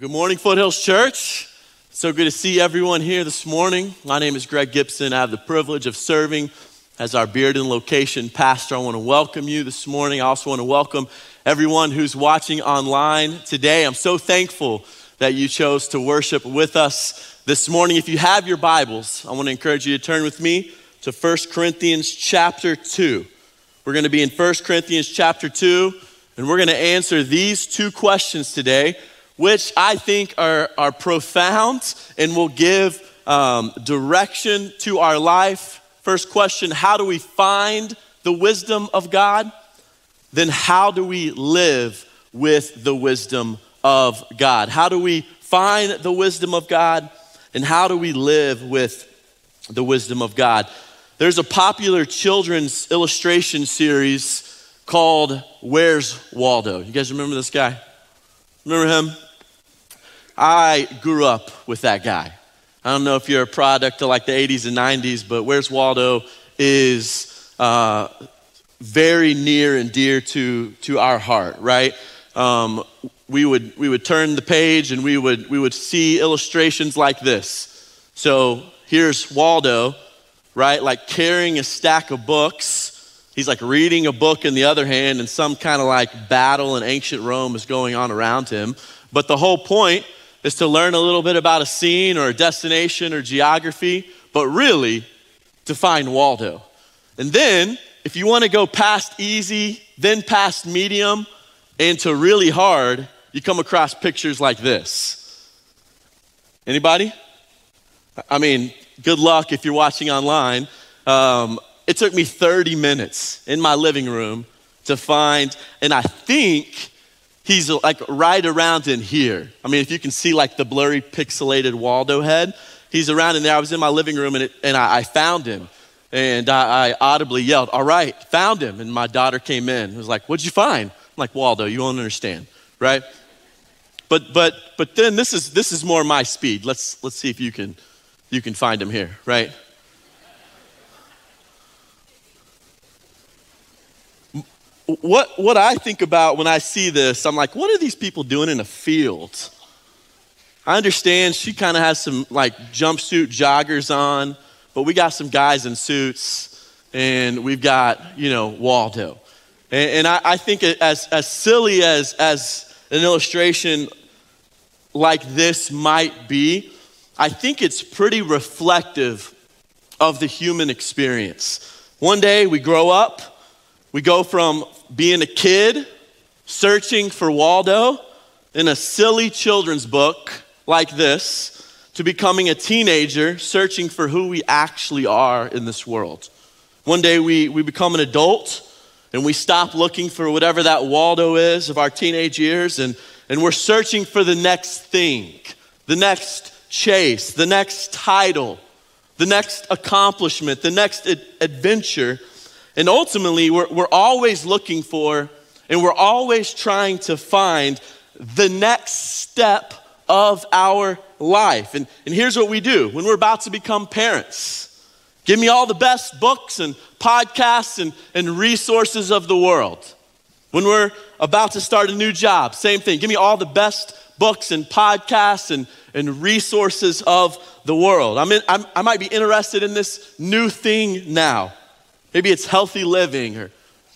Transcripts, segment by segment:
Good morning, Foothills Church. So good to see everyone here this morning. My name is Greg Gibson. I have the privilege of serving as our Bearden location pastor. I want to welcome you this morning. I also want to welcome everyone who's watching online today. I'm so thankful that you chose to worship with us this morning. If you have your Bibles, I want to encourage you to turn with me to 1 Corinthians chapter 2. We're going to be in 1 Corinthians chapter 2, and we're going to answer these two questions today which I think are, are profound and will give um, direction to our life. First question How do we find the wisdom of God? Then, how do we live with the wisdom of God? How do we find the wisdom of God? And how do we live with the wisdom of God? There's a popular children's illustration series called Where's Waldo? You guys remember this guy? Remember him? I grew up with that guy. I don't know if you're a product of like the 80s and 90s, but Where's Waldo is uh, very near and dear to, to our heart, right? Um, we, would, we would turn the page and we would, we would see illustrations like this. So here's Waldo, right? Like carrying a stack of books. He's like reading a book in the other hand, and some kind of like battle in ancient Rome is going on around him. But the whole point is to learn a little bit about a scene or a destination or geography, but really to find Waldo. And then, if you want to go past easy, then past medium, and to really hard, you come across pictures like this. Anybody? I mean, good luck if you're watching online. Um, it took me 30 minutes in my living room to find, and I think he's like right around in here. I mean, if you can see like the blurry pixelated Waldo head, he's around in there. I was in my living room and, it, and I, I, found him. And I, I, audibly yelled, All right, found him. And my daughter came in and was like, What'd you find? I'm like, Waldo, you won't understand, right? But, but, but then this is, this is more my speed. Let's, let's see if you can, you can find him here, right? What, what I think about when I see this, I'm like, what are these people doing in a field? I understand she kind of has some like jumpsuit joggers on, but we got some guys in suits and we've got, you know, Waldo. And, and I, I, think as, as silly as, as an illustration like this might be, I think it's pretty reflective of the human experience. One day we grow up, we go from being a kid searching for Waldo in a silly children's book like this to becoming a teenager searching for who we actually are in this world. One day we, we become an adult and we stop looking for whatever that Waldo is of our teenage years and, and we're searching for the next thing, the next chase, the next title, the next accomplishment, the next ad- adventure and ultimately, we're, we're always looking for and we're always trying to find the next step of our life. And, and here's what we do when we're about to become parents give me all the best books and podcasts and, and resources of the world. When we're about to start a new job, same thing. Give me all the best books and podcasts and, and resources of the world. I'm in, I'm, I might be interested in this new thing now. Maybe it's healthy living or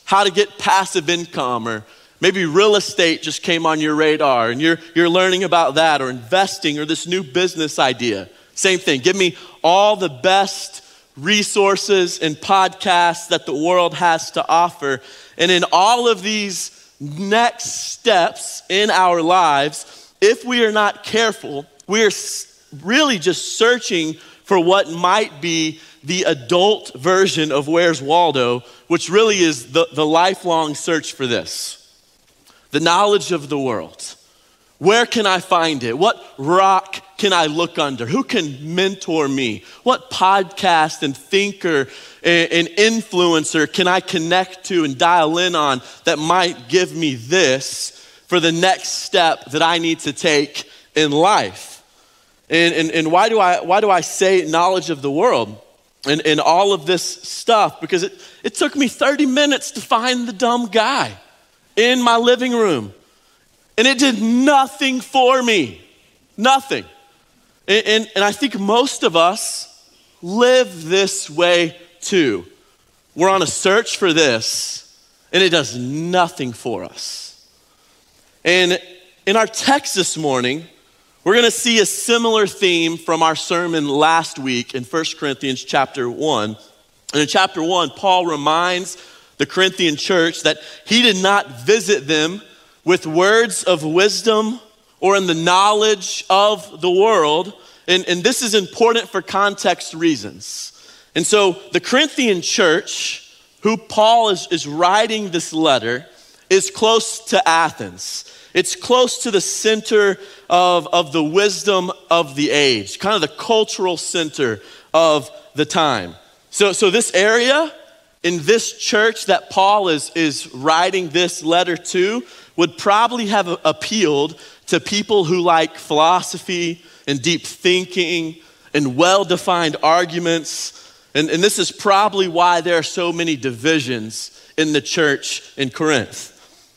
how to get passive income or maybe real estate just came on your radar and you're, you're learning about that or investing or this new business idea. Same thing. Give me all the best resources and podcasts that the world has to offer. And in all of these next steps in our lives, if we are not careful, we are really just searching for what might be the adult version of Where's Waldo, which really is the, the lifelong search for this the knowledge of the world. Where can I find it? What rock can I look under? Who can mentor me? What podcast and thinker and influencer can I connect to and dial in on that might give me this for the next step that I need to take in life? And, and, and why, do I, why do I say knowledge of the world? And, and all of this stuff because it, it took me 30 minutes to find the dumb guy in my living room. And it did nothing for me. Nothing. And, and, and I think most of us live this way too. We're on a search for this, and it does nothing for us. And in our text this morning, we're going to see a similar theme from our sermon last week in 1 Corinthians chapter 1. And in chapter 1, Paul reminds the Corinthian church that he did not visit them with words of wisdom or in the knowledge of the world. And, and this is important for context reasons. And so the Corinthian church, who Paul is, is writing this letter, is close to Athens. It's close to the center of, of the wisdom of the age, kind of the cultural center of the time. So, so this area in this church that Paul is, is writing this letter to would probably have appealed to people who like philosophy and deep thinking and well defined arguments. And, and this is probably why there are so many divisions in the church in Corinth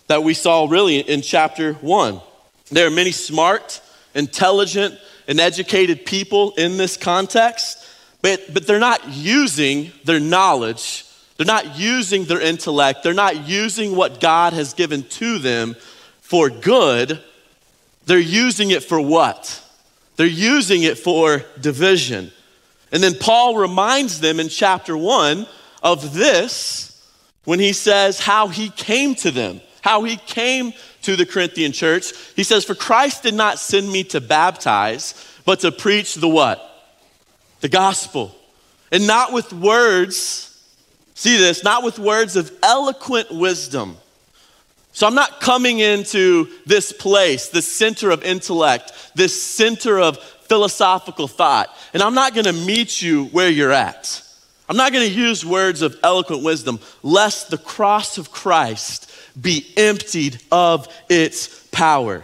that we saw really in chapter one. There are many smart, intelligent, and educated people in this context, but, but they're not using their knowledge, they're not using their intellect, they're not using what God has given to them for good. They're using it for what? They're using it for division. And then Paul reminds them in chapter one of this when he says how he came to them how he came to the Corinthian church. He says, For Christ did not send me to baptize, but to preach the what? The gospel. And not with words, see this, not with words of eloquent wisdom. So I'm not coming into this place, this center of intellect, this center of philosophical thought, and I'm not gonna meet you where you're at. I'm not gonna use words of eloquent wisdom, lest the cross of Christ be emptied of its power.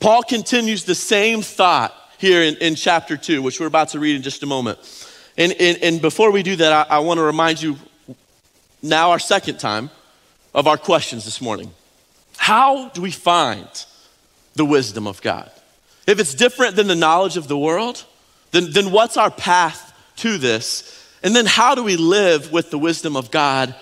Paul continues the same thought here in, in chapter 2, which we're about to read in just a moment. And, and, and before we do that, I, I want to remind you now, our second time, of our questions this morning. How do we find the wisdom of God? If it's different than the knowledge of the world, then, then what's our path to this? And then how do we live with the wisdom of God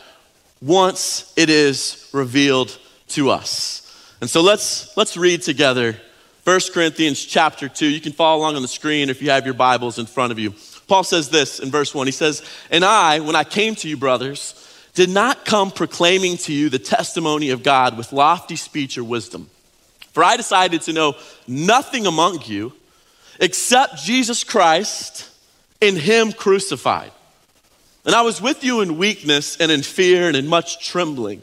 once it is revealed to us. And so let's, let's read together 1 Corinthians chapter 2. You can follow along on the screen if you have your Bibles in front of you. Paul says this in verse 1. He says, And I, when I came to you, brothers, did not come proclaiming to you the testimony of God with lofty speech or wisdom. For I decided to know nothing among you except Jesus Christ and Him crucified. And I was with you in weakness and in fear and in much trembling.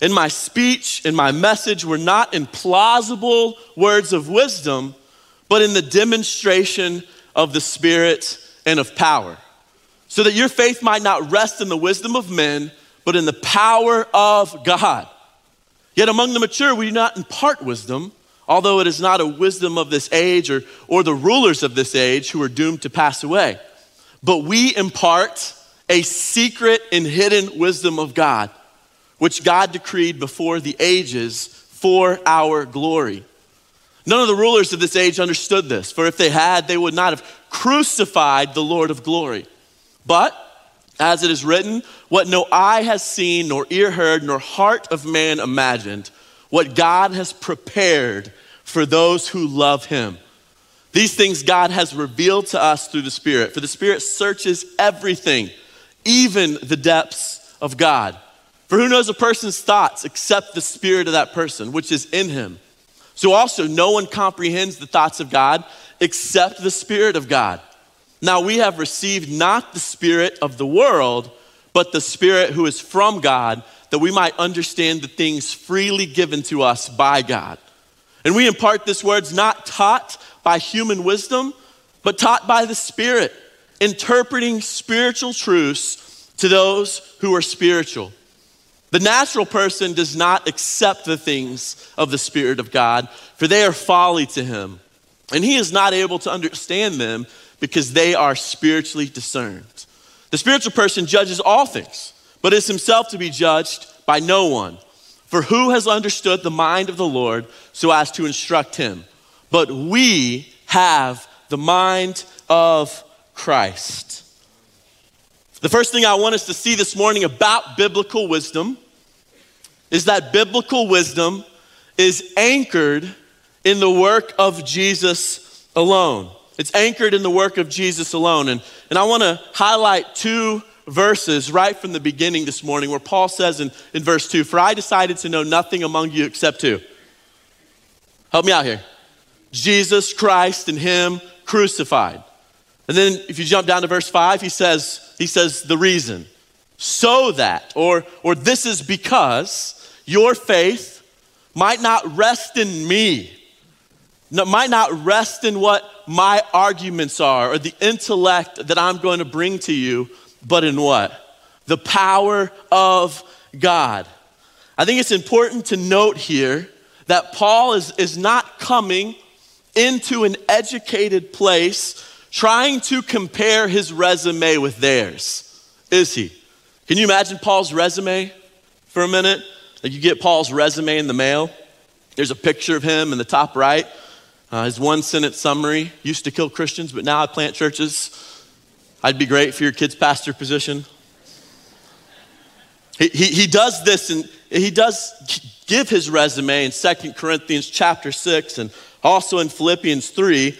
And my speech and my message were not in plausible words of wisdom, but in the demonstration of the Spirit and of power, so that your faith might not rest in the wisdom of men, but in the power of God. Yet among the mature, we do not impart wisdom, although it is not a wisdom of this age or, or the rulers of this age who are doomed to pass away. But we impart a secret and hidden wisdom of God, which God decreed before the ages for our glory. None of the rulers of this age understood this, for if they had, they would not have crucified the Lord of glory. But, as it is written, what no eye has seen, nor ear heard, nor heart of man imagined, what God has prepared for those who love him. These things God has revealed to us through the Spirit, for the Spirit searches everything even the depths of God. For who knows a person's thoughts except the spirit of that person, which is in him? So also, no one comprehends the thoughts of God except the Spirit of God. Now we have received not the Spirit of the world, but the Spirit who is from God, that we might understand the things freely given to us by God. And we impart this words not taught by human wisdom, but taught by the Spirit interpreting spiritual truths to those who are spiritual. The natural person does not accept the things of the Spirit of God, for they are folly to him. And he is not able to understand them because they are spiritually discerned. The spiritual person judges all things, but is himself to be judged by no one. For who has understood the mind of the Lord so as to instruct him? but we have the mind of Christ. The first thing I want us to see this morning about biblical wisdom is that biblical wisdom is anchored in the work of Jesus alone. It's anchored in the work of Jesus alone. And, and I want to highlight two verses right from the beginning this morning where Paul says in, in verse 2 For I decided to know nothing among you except who? Help me out here. Jesus Christ and Him crucified. And then if you jump down to verse 5, he says, he says the reason. So that, or, or this is because your faith might not rest in me, might not rest in what my arguments are or the intellect that I'm going to bring to you, but in what? The power of God. I think it's important to note here that Paul is, is not coming into an educated place trying to compare his resume with theirs, is he? Can you imagine Paul's resume for a minute? Like you get Paul's resume in the mail, there's a picture of him in the top right. Uh, his one sentence summary used to kill Christians, but now I plant churches. I'd be great for your kid's pastor position. He, he, he does this and he does give his resume in Second Corinthians chapter 6 and also in Philippians 3,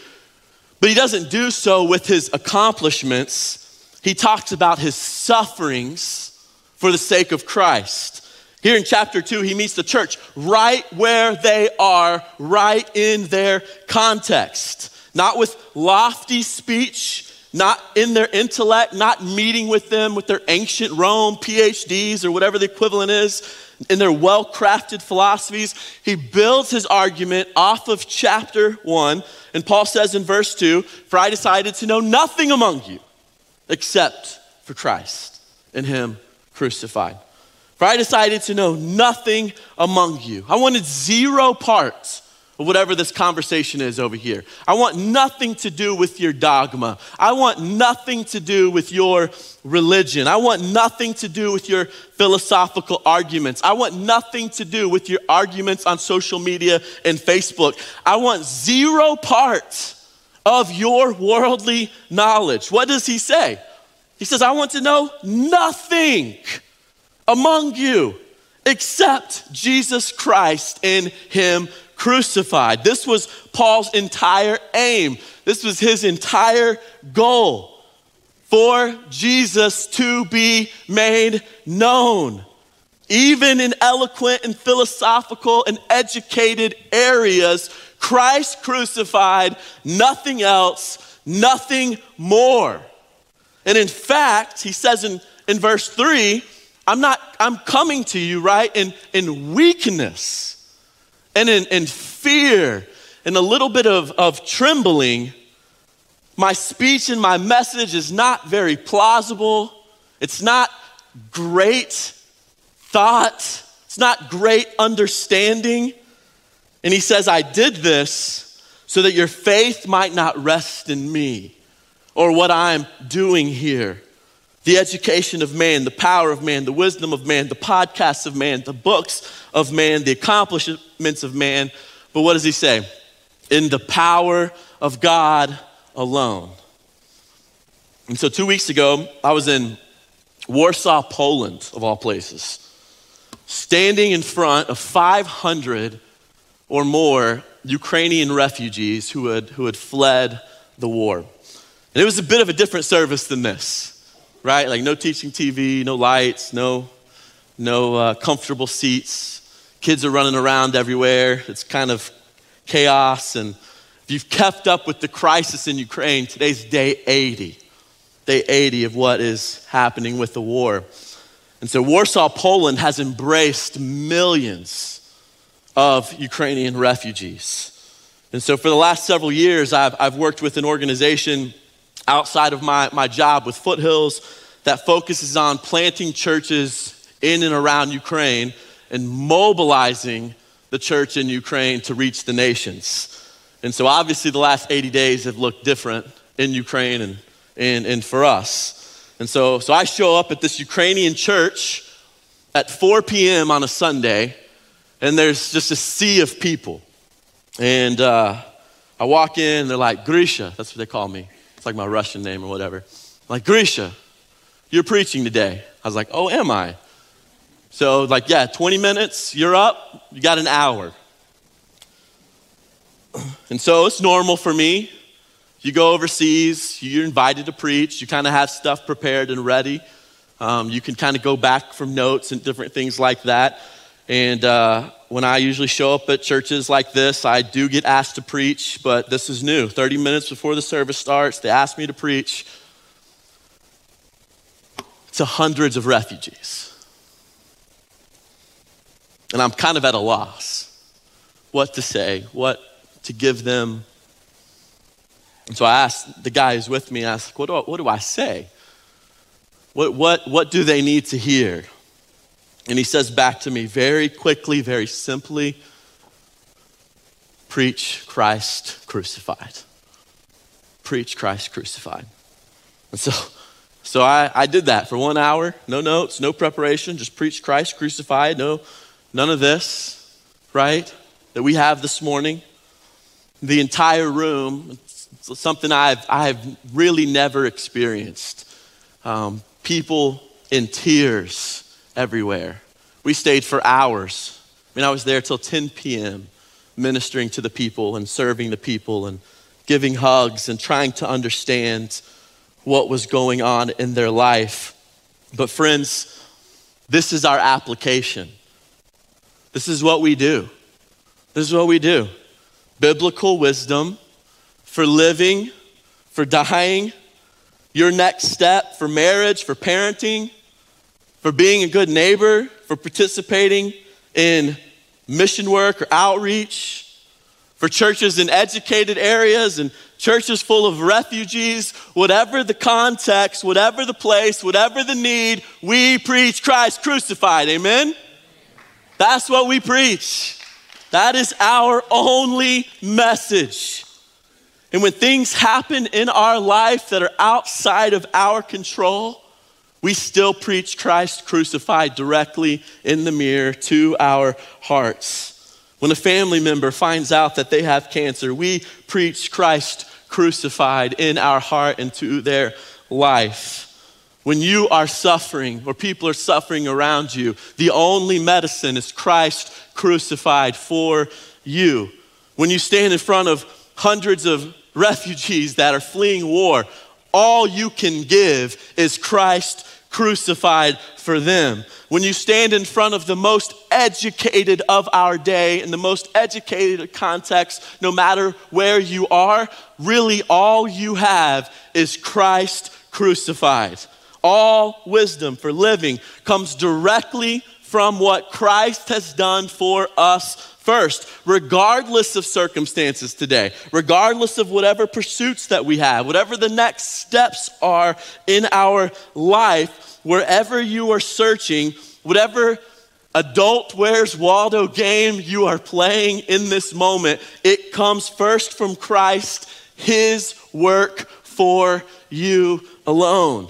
but he doesn't do so with his accomplishments. He talks about his sufferings for the sake of Christ. Here in chapter 2, he meets the church right where they are, right in their context. Not with lofty speech, not in their intellect, not meeting with them with their ancient Rome PhDs or whatever the equivalent is, in their well crafted philosophies. He builds his argument off of chapter 1. And Paul says in verse 2 For I decided to know nothing among you except for Christ and Him crucified. For I decided to know nothing among you. I wanted zero parts whatever this conversation is over here. I want nothing to do with your dogma. I want nothing to do with your religion. I want nothing to do with your philosophical arguments. I want nothing to do with your arguments on social media and Facebook. I want zero part of your worldly knowledge. What does he say? He says, I want to know nothing among you except Jesus Christ in him crucified. This was Paul's entire aim. This was his entire goal for Jesus to be made known. Even in eloquent and philosophical and educated areas, Christ crucified, nothing else, nothing more. And in fact, he says in, in verse 3, I'm not, I'm coming to you, right, in, in weakness and in, in fear and a little bit of, of trembling, my speech and my message is not very plausible. It's not great thought. It's not great understanding. And he says, I did this so that your faith might not rest in me or what I'm doing here the education of man, the power of man, the wisdom of man, the podcasts of man, the books of man, the accomplishments of man. But what does he say? In the power of God alone. And so two weeks ago, I was in Warsaw, Poland, of all places, standing in front of 500 or more Ukrainian refugees who had, who had fled the war. And it was a bit of a different service than this right? Like no teaching TV, no lights, no, no uh, comfortable seats. Kids are running around everywhere. It's kind of chaos. And if you've kept up with the crisis in Ukraine, today's day 80, day 80 of what is happening with the war. And so Warsaw, Poland has embraced millions of Ukrainian refugees. And so for the last several years, I've, I've worked with an organization outside of my, my job with Foothills that focuses on planting churches in and around Ukraine and mobilizing the church in Ukraine to reach the nations. And so, obviously, the last 80 days have looked different in Ukraine and, and, and for us. And so, so, I show up at this Ukrainian church at 4 p.m. on a Sunday, and there's just a sea of people. And uh, I walk in, they're like, Grisha, that's what they call me. It's like my Russian name or whatever. like, Grisha, you're preaching today. I was like, oh, am I? So, like, yeah, 20 minutes, you're up, you got an hour. And so it's normal for me. You go overseas, you're invited to preach, you kind of have stuff prepared and ready. Um, you can kind of go back from notes and different things like that. And uh, when I usually show up at churches like this, I do get asked to preach, but this is new. 30 minutes before the service starts, they ask me to preach to hundreds of refugees. And I'm kind of at a loss what to say, what to give them. And so I asked the guy who's with me, I asked, what do I, what do I say? What, what, what do they need to hear? And he says back to me very quickly, very simply preach Christ crucified. Preach Christ crucified. And so, so I, I did that for one hour, no notes, no preparation, just preach Christ crucified, no, none of this, right? That we have this morning. The entire room, something I've, I've really never experienced. Um, people in tears everywhere. We stayed for hours. I mean, I was there till 10 p.m., ministering to the people and serving the people and giving hugs and trying to understand what was going on in their life. But, friends, this is our application. This is what we do. This is what we do. Biblical wisdom for living, for dying, your next step for marriage, for parenting, for being a good neighbor, for participating in mission work or outreach, for churches in educated areas and churches full of refugees, whatever the context, whatever the place, whatever the need, we preach Christ crucified. Amen? That's what we preach. That is our only message. And when things happen in our life that are outside of our control, we still preach Christ crucified directly in the mirror to our hearts. When a family member finds out that they have cancer, we preach Christ crucified in our heart and to their life. When you are suffering or people are suffering around you, the only medicine is Christ crucified for you. When you stand in front of hundreds of refugees that are fleeing war, all you can give is Christ crucified for them. When you stand in front of the most educated of our day, in the most educated context, no matter where you are, really all you have is Christ crucified. All wisdom for living comes directly from what Christ has done for us First, regardless of circumstances today, regardless of whatever pursuits that we have, whatever the next steps are in our life, wherever you are searching, whatever adult Where's Waldo game you are playing in this moment, it comes first from Christ, His work for you alone.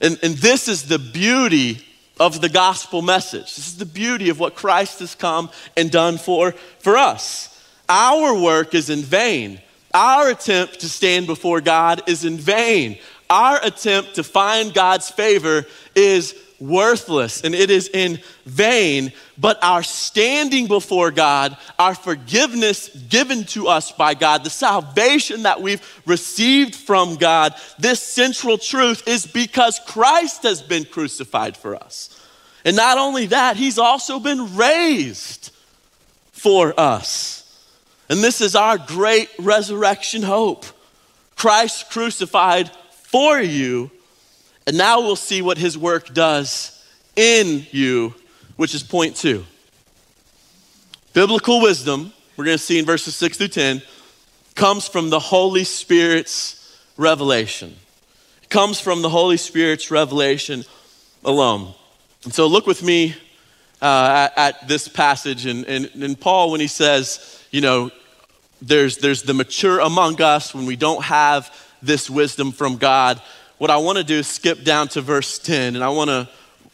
And, and this is the beauty of the gospel message. This is the beauty of what Christ has come and done for, for us. Our work is in vain. Our attempt to stand before God is in vain. Our attempt to find God's favor is worthless and it is in vain, but our standing before God, our forgiveness given to us by God, the salvation that we've received from God, this central truth is because Christ has been crucified for us. And not only that, he's also been raised for us. And this is our great resurrection hope. Christ crucified for you and now we'll see what his work does in you, which is point two. Biblical wisdom, we're going to see in verses 6 through 10, comes from the Holy Spirit's revelation. It comes from the Holy Spirit's revelation alone. And so look with me uh, at, at, this passage, and, and, and Paul, when he says, you know, there's, there's the mature among us when we don't have this wisdom from God what I want to do is skip down to verse 10 and I want to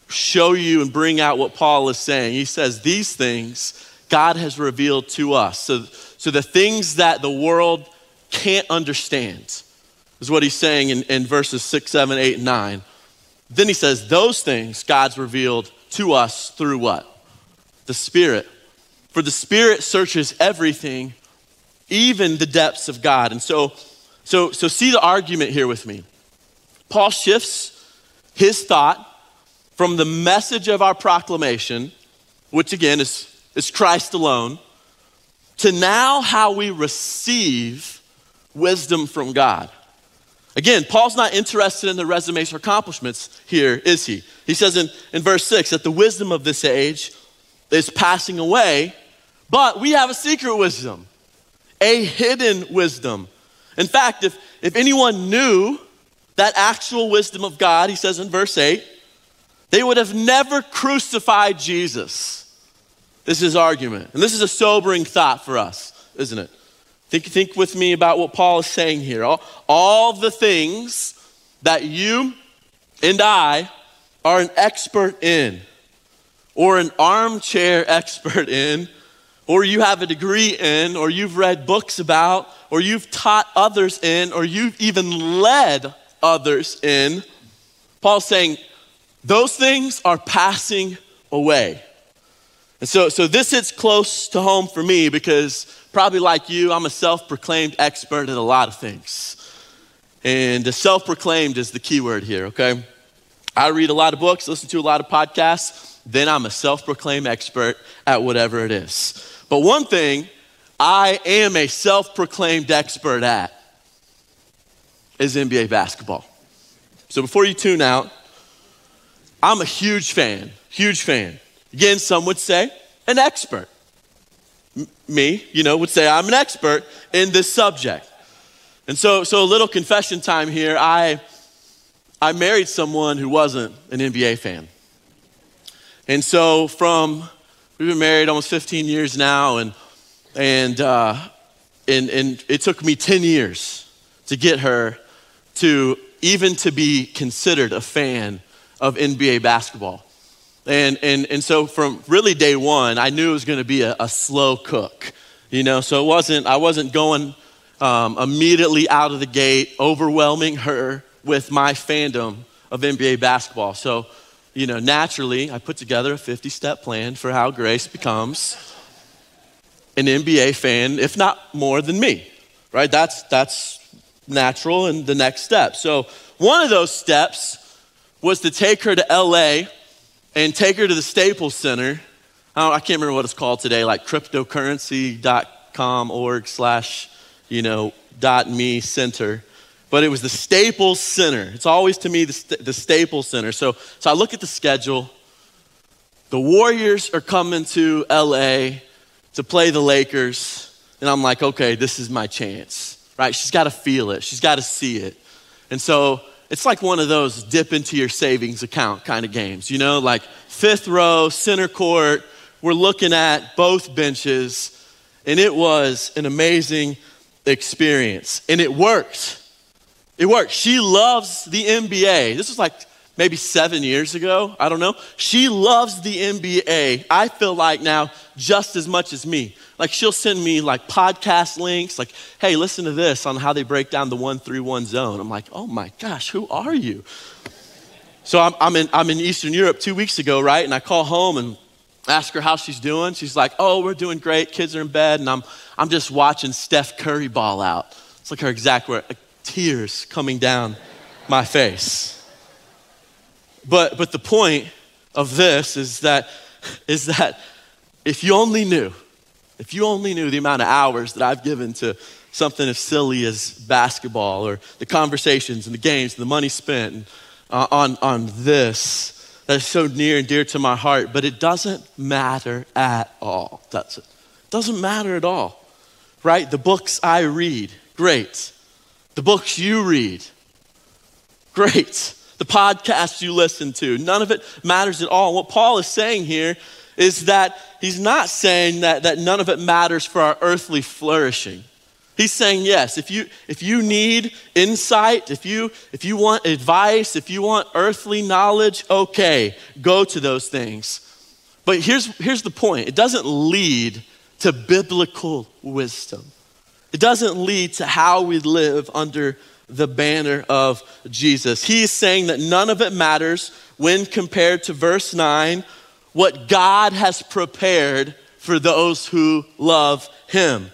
show you and bring out what Paul is saying. He says, These things God has revealed to us. So, so the things that the world can't understand, is what he's saying in, in verses 6, 7, 8, and 9. Then he says, Those things God's revealed to us through what? The Spirit. For the Spirit searches everything, even the depths of God. And so, so, so see the argument here with me. Paul shifts his thought from the message of our proclamation, which again is, is Christ alone, to now how we receive wisdom from God. Again, Paul's not interested in the resumes or accomplishments here, is he? He says in, in verse 6 that the wisdom of this age is passing away, but we have a secret wisdom, a hidden wisdom. In fact, if, if anyone knew that actual wisdom of God, he says in verse 8, they would have never crucified Jesus. This is argument. And this is a sobering thought for us, isn't it? Think, think with me about what Paul is saying here. All, all the things that you and I are an expert in, or an armchair expert in, or you have a degree in, or you've read books about, or you've taught others in, or you've even led others in. Paul's saying those things are passing away. And so, so this hits close to home for me because probably like you, I'm a self proclaimed expert at a lot of things. And self proclaimed is the key word here, okay? I read a lot of books, listen to a lot of podcasts, then I'm a self proclaimed expert at whatever it is. But one thing I am a self proclaimed expert at is NBA basketball. So before you tune out, I'm a huge fan, huge fan. Again, some would say an expert. M- me, you know, would say I'm an expert in this subject. And so, so a little confession time here. I, I married someone who wasn't an NBA fan. And so from, we've been married almost 15 years now, and, and, uh, and, and it took me 10 years to get her to even to be considered a fan of NBA basketball. And, and, and so from really day one, I knew it was going to be a, a, slow cook, you know, so it wasn't, I wasn't going um, immediately out of the gate, overwhelming her with my fandom of NBA basketball. So, you know, naturally, I put together a 50 step plan for how Grace becomes an NBA fan, if not more than me, right? That's, that's natural and the next step. So, one of those steps was to take her to LA and take her to the Staples Center. I, I can't remember what it's called today, like cryptocurrency.com org slash, you know, dot me center. But it was the Staples Center. It's always to me the, the Staples Center. So, so I look at the schedule. The Warriors are coming to LA to play the Lakers. And I'm like, okay, this is my chance, right? She's got to feel it, she's got to see it. And so it's like one of those dip into your savings account kind of games, you know, like fifth row, center court. We're looking at both benches, and it was an amazing experience. And it worked. It worked. She loves the NBA. This was like maybe seven years ago. I don't know. She loves the NBA. I feel like now just as much as me. Like she'll send me like podcast links, like, hey, listen to this on how they break down the one three one zone. I'm like, oh my gosh, who are you? So I'm, I'm, in, I'm in Eastern Europe two weeks ago, right? And I call home and ask her how she's doing. She's like, oh, we're doing great. Kids are in bed, and I'm, I'm just watching Steph Curry ball out. It's like her exact word, like, tears coming down my face. But, but the point of this is that, is that if you only knew, if you only knew the amount of hours that I've given to something as silly as basketball or the conversations and the games and the money spent uh, on, on this that is so near and dear to my heart, but it doesn't matter at all, does it? Doesn't matter at all, right? The books I read, great. The books you read, great. The podcasts you listen to, none of it matters at all. What Paul is saying here is that he's not saying that, that none of it matters for our earthly flourishing. He's saying, yes, if you, if you need insight, if you, if you want advice, if you want earthly knowledge, okay, go to those things. But here's, here's the point it doesn't lead to biblical wisdom. It doesn't lead to how we live under the banner of Jesus. He's saying that none of it matters when compared to verse 9, what God has prepared for those who love him.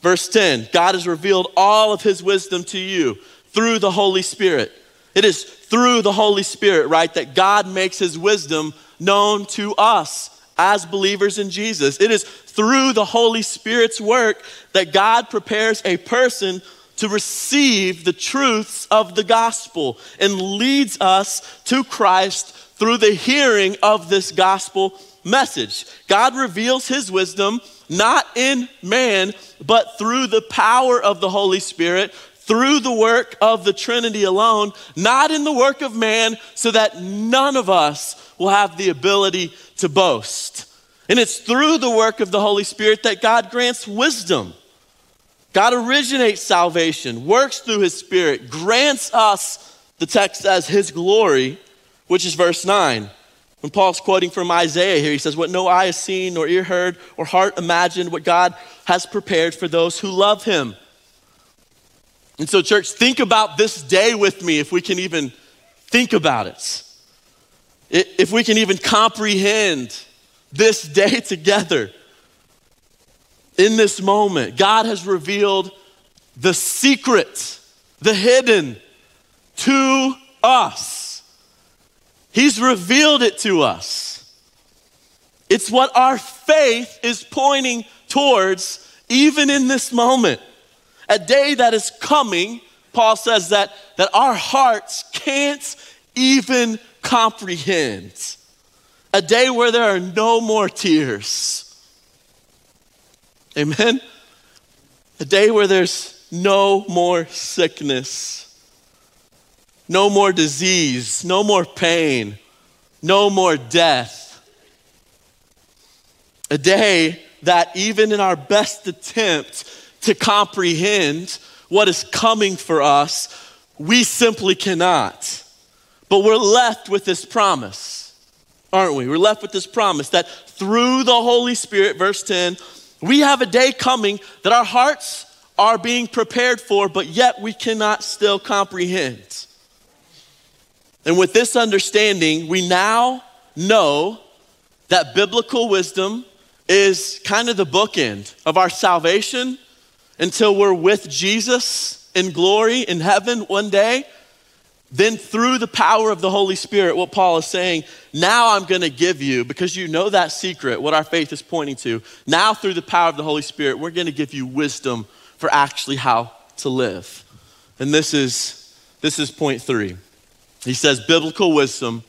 Verse 10 God has revealed all of his wisdom to you through the Holy Spirit. It is through the Holy Spirit, right, that God makes his wisdom known to us as believers in Jesus. It is through the Holy Spirit's work that God prepares a person to receive the truths of the gospel and leads us to Christ through the hearing of this gospel message. God reveals his wisdom not in man, but through the power of the Holy Spirit, through the work of the Trinity alone, not in the work of man, so that none of us will have the ability to boast. And it's through the work of the Holy Spirit that God grants wisdom. God originates salvation, works through his Spirit, grants us, the text says, his glory, which is verse 9. When Paul's quoting from Isaiah here, he says, What no eye has seen, nor ear heard, or heart imagined, what God has prepared for those who love him. And so, church, think about this day with me if we can even think about it. If we can even comprehend this day together. In this moment, God has revealed the secret, the hidden to us. He's revealed it to us. It's what our faith is pointing towards, even in this moment. A day that is coming, Paul says that, that our hearts can't even comprehend. A day where there are no more tears. Amen? A day where there's no more sickness, no more disease, no more pain, no more death. A day that even in our best attempt to comprehend what is coming for us, we simply cannot. But we're left with this promise, aren't we? We're left with this promise that through the Holy Spirit, verse 10, we have a day coming that our hearts are being prepared for, but yet we cannot still comprehend. And with this understanding, we now know that biblical wisdom is kind of the bookend of our salvation until we're with Jesus in glory in heaven one day. Then, through the power of the Holy Spirit, what Paul is saying, now I'm going to give you, because you know that secret, what our faith is pointing to. Now, through the power of the Holy Spirit, we're going to give you wisdom for actually how to live. And this is, this is point three. He says, biblical wisdom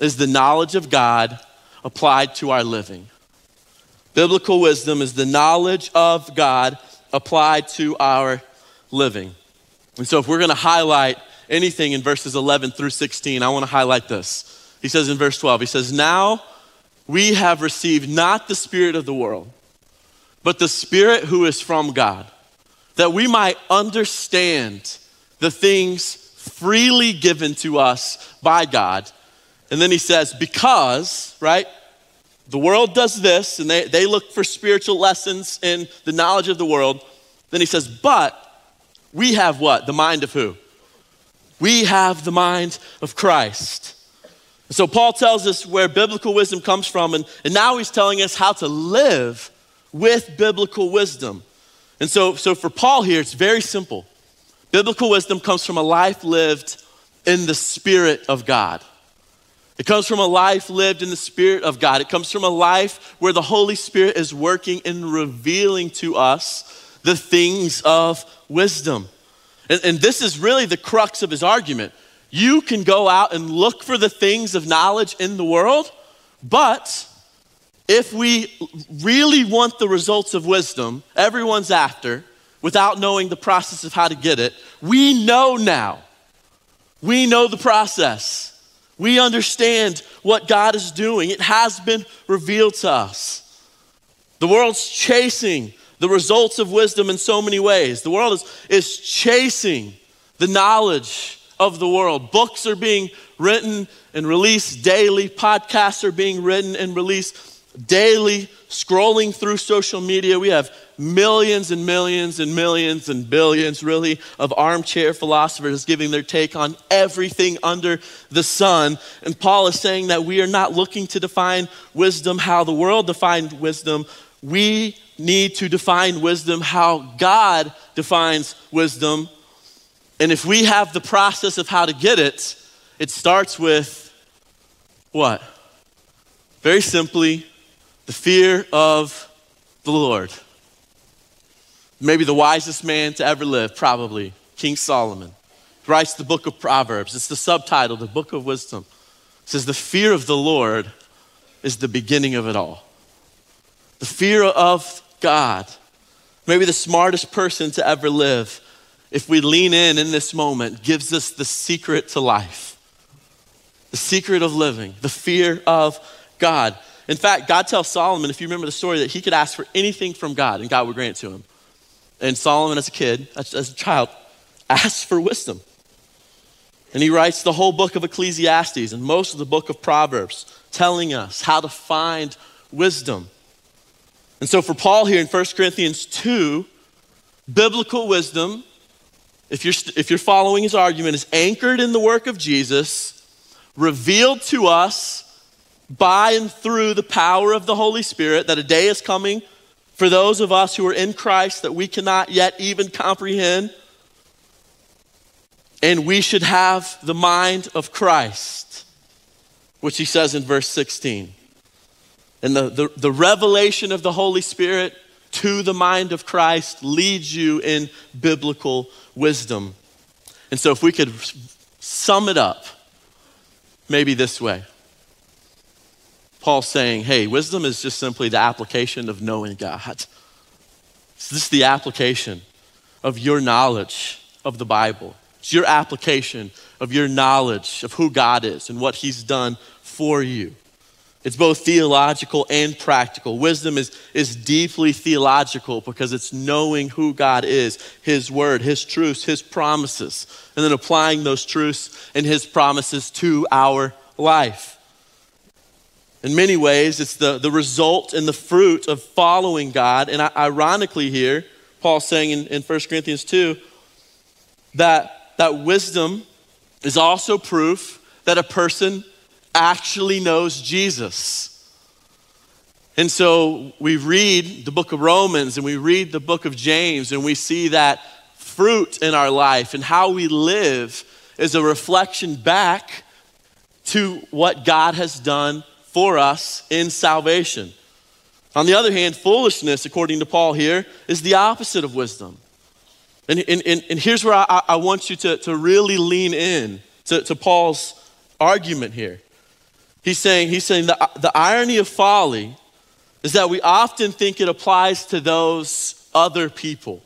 is the knowledge of God applied to our living. Biblical wisdom is the knowledge of God applied to our living. And so, if we're going to highlight anything in verses 11 through 16, I want to highlight this. He says in verse 12, he says, Now we have received not the Spirit of the world, but the Spirit who is from God, that we might understand the things freely given to us by God. And then he says, Because, right? The world does this, and they, they look for spiritual lessons in the knowledge of the world. Then he says, But we have what? The mind of who? We have the mind of Christ. So Paul tells us where biblical wisdom comes from, and, and now he's telling us how to live with biblical wisdom. And so, so for Paul here, it's very simple. Biblical wisdom comes from a life lived in the Spirit of God. It comes from a life lived in the Spirit of God. It comes from a life where the Holy Spirit is working and revealing to us the things of wisdom. And, and this is really the crux of his argument. You can go out and look for the things of knowledge in the world, but if we really want the results of wisdom, everyone's after, without knowing the process of how to get it, we know now. We know the process. We understand what God is doing. It has been revealed to us. The world's chasing the results of wisdom in so many ways. The world is, is chasing the knowledge of the world. Books are being written and released daily, podcasts are being written and released daily. scrolling through social media, we have millions and millions and millions and billions, really, of armchair philosophers giving their take on everything under the sun. And Paul is saying that we are not looking to define wisdom how the world defined wisdom. We need to define wisdom how God defines wisdom. And if we have the process of how to get it, it starts with what? Very simply, the fear of the Lord. Maybe the wisest man to ever live, probably, King Solomon. Writes the book of Proverbs. It's the subtitle, the book of wisdom. It says, The fear of the Lord is the beginning of it all. The fear of God. Maybe the smartest person to ever live, if we lean in in this moment, gives us the secret to life. The secret of living, the fear of God. In fact, God tells Solomon, if you remember the story, that he could ask for anything from God and God would grant to him. And Solomon, as a kid, as, a child, asks for wisdom. And he writes the whole book of Ecclesiastes and most of the book of Proverbs, telling us how to find wisdom. And so for Paul here in 1 Corinthians 2, biblical wisdom, if you're, if you're following his argument, is anchored in the work of Jesus, revealed to us by and through the power of the Holy Spirit, that a day is coming for those of us who are in Christ that we cannot yet even comprehend. And we should have the mind of Christ, which he says in verse 16. And the, the, the, revelation of the Holy Spirit to the mind of Christ leads you in biblical wisdom. And so, if we could sum it up, maybe this way Paul's saying, hey, wisdom is just simply the application of knowing God. It's just the application of your knowledge of the Bible. It's your application of your knowledge of who God is and what He's done for you. It's both theological and practical. Wisdom is, is deeply theological because it's knowing who God is, His word, His truths, His promises, and then applying those truths and His promises to our life. In many ways, it's the, the result and the fruit of following God. And ironically, here, Paul's saying in, in 1 Corinthians 2 that, that wisdom is also proof that a person actually knows Jesus. And so we read the book of Romans and we read the book of James and we see that fruit in our life and how we live is a reflection back to what God has done for us in salvation. On the other hand, foolishness, according to Paul here, is the opposite of wisdom. And, and, and, here's where I, I want you to, to really lean in to, to Paul's argument here. He's saying, he's saying the, the irony of folly is that we often think it applies to those other people,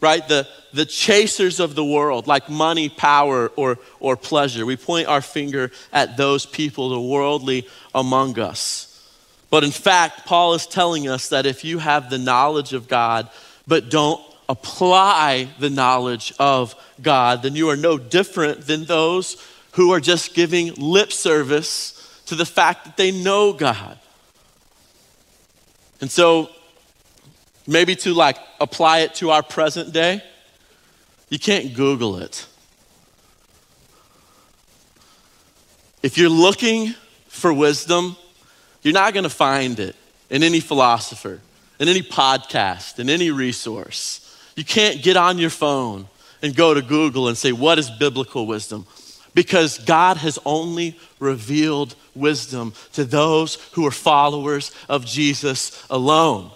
right? The, the chasers of the world, like money, power, or, or pleasure. We point our finger at those people, the worldly among us. But in fact, Paul is telling us that if you have the knowledge of God, but don't apply the knowledge of God, then you are no different than those who are just giving lip service to the fact that they know God. And so, maybe to like apply it to our present day, you can't Google it. If you're looking for wisdom, you're not going to find it in any philosopher, in any podcast, in any resource. You can't get on your phone and go to Google and say, What is biblical wisdom? Because God has only revealed wisdom to those who are followers of Jesus alone.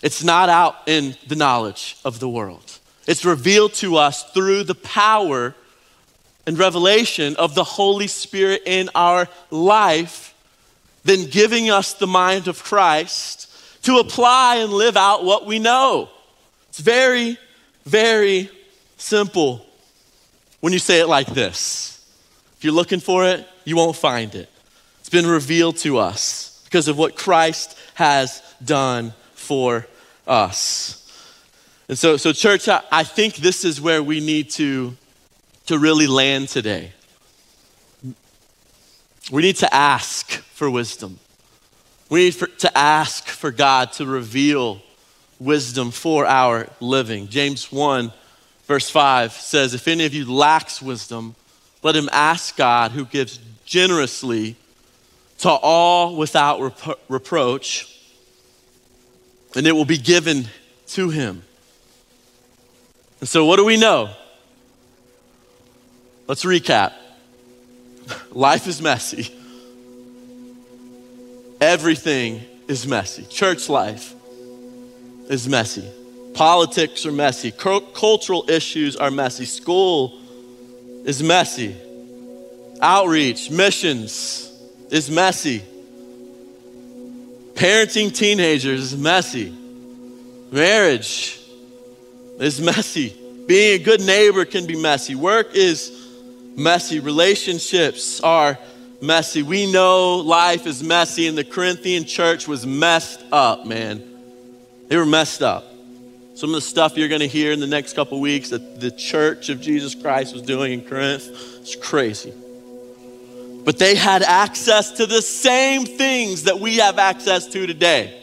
It's not out in the knowledge of the world, it's revealed to us through the power and revelation of the Holy Spirit in our life, then giving us the mind of Christ to apply and live out what we know. It's very, very simple when you say it like this. If you're looking for it, you won't find it. It's been revealed to us because of what Christ has done for us. And so, so church, I, I think this is where we need to, to really land today. We need to ask for wisdom. We need for, to ask for God to reveal wisdom for our living. James 1, verse 5 says, If any of you lacks wisdom, let him ask God, who gives generously to all without repro- reproach, and it will be given to him. And so, what do we know? Let's recap. Life is messy. Everything is messy. Church life is messy. Politics are messy. cultural issues are messy. School is messy. Outreach, missions is messy. Parenting teenagers is messy. Marriage is messy. Being a good neighbor can be messy. Work is messy. Relationships are messy. We know life is messy, and the Corinthian church was messed up, man. They were messed up. Some of the stuff you're going to hear in the next couple weeks that the church of Jesus Christ was doing in Corinth is crazy. But they had access to the same things that we have access to today.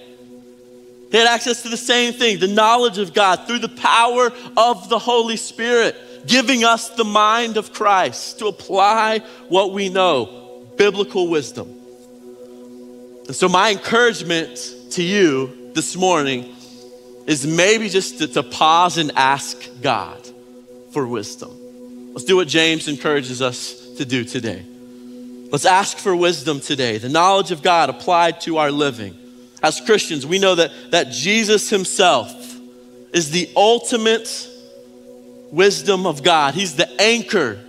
They had access to the same thing, the knowledge of God through the power of the Holy Spirit, giving us the mind of Christ to apply what we know biblical wisdom. And so, my encouragement to you this morning is maybe just to, to, pause and ask God for wisdom. Let's do what James encourages us to do today. Let's ask for wisdom today, the knowledge of God applied to our living. As Christians, we know that, that Jesus Himself is the ultimate wisdom of God, He's the anchor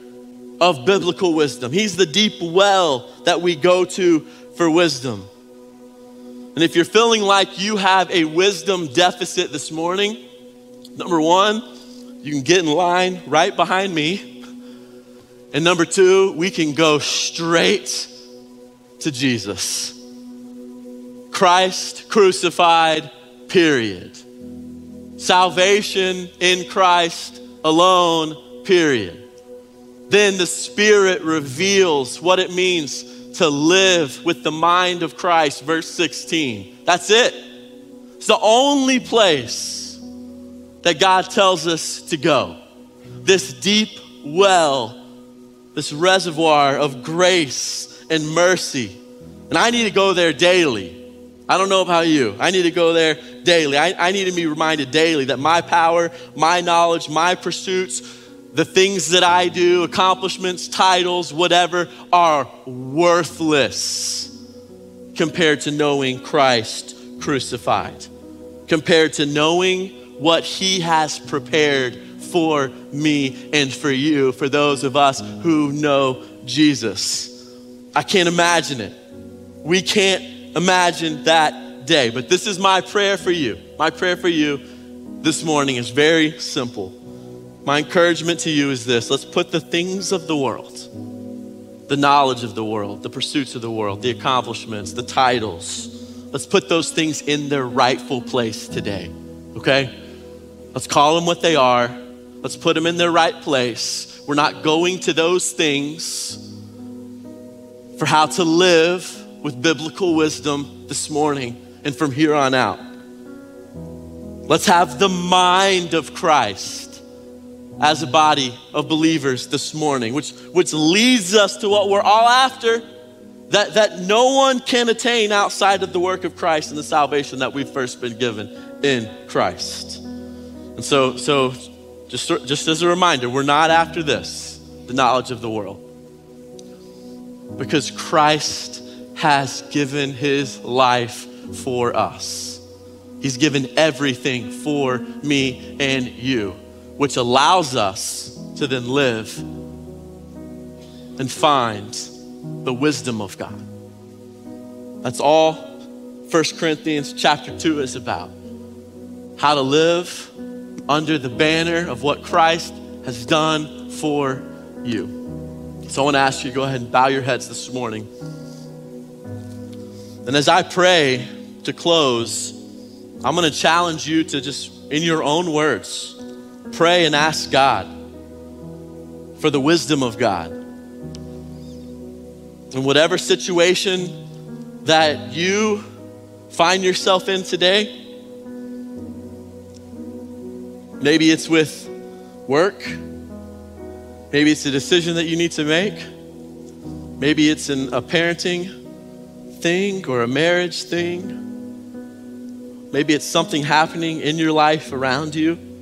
of biblical wisdom. He's the deep well that we go to for wisdom. And if you're feeling like you have a wisdom deficit this morning, number one, you can get in line right behind me. And number two, we can go straight to Jesus. Christ crucified, period. Salvation in Christ alone, period then the Spirit reveals what it means to live with the mind of Christ. Verse 16. That's it. It's the only place that God tells us to go. This deep well, this reservoir of grace and mercy. And I need to go there daily. I don't know about you. I need to go there daily. I, I need to be reminded daily that my power, my knowledge, my pursuits, the things that I do, accomplishments, titles, whatever, are worthless compared to knowing Christ crucified, compared to knowing what He has prepared for me and for you, for those of us who know Jesus. I can't imagine it. We can't imagine that day. But this is my prayer for you. My prayer for you this morning is very simple. My encouragement to you is this let's put the things of the world, the knowledge of the world, the pursuits of the world, the accomplishments, the titles, let's put those things in their rightful place today, okay? Let's call them what they are. Let's put them in their right place. We're not going to those things for how to live with biblical wisdom this morning and from here on out. Let's have the mind of Christ as a body of believers this morning, which, which leads us to what we're all after that, that no one can attain outside of the work of Christ and the salvation that we've first been given in Christ. And so, so just, just as a reminder, we're not after this, the knowledge of the world. Because Christ has given his life for us. He's given everything for me and you which allows us to then live and find the wisdom of God. That's all 1 Corinthians chapter 2 is about. How to live under the banner of what Christ has done for you. So I want to ask you to go ahead and bow your heads this morning. And as I pray to close, I'm going to challenge you to just, in your own words, Pray and ask God for the wisdom of God. In whatever situation that you find yourself in today. Maybe it's with work. Maybe it's a decision that you need to make. Maybe it's a parenting thing or a marriage thing. Maybe it's something happening in your life around you.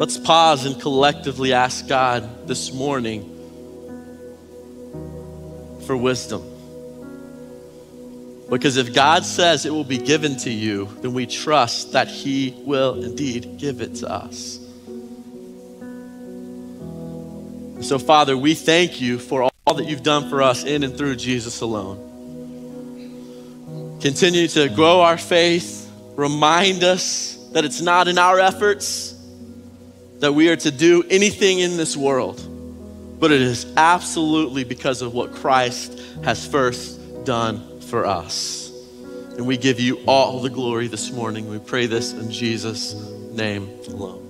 Let's pause and collectively ask God this morning for wisdom. Because if God says it will be given to you, then we trust that He will indeed give it to us. So, Father, we thank you for all that you've done for us in and through Jesus alone. Continue to grow our faith, remind us that it's not in our efforts that we are to do anything in this world, but it is absolutely because of what Christ has first done for us. And we give you all the glory this morning. We pray this in Jesus' name alone.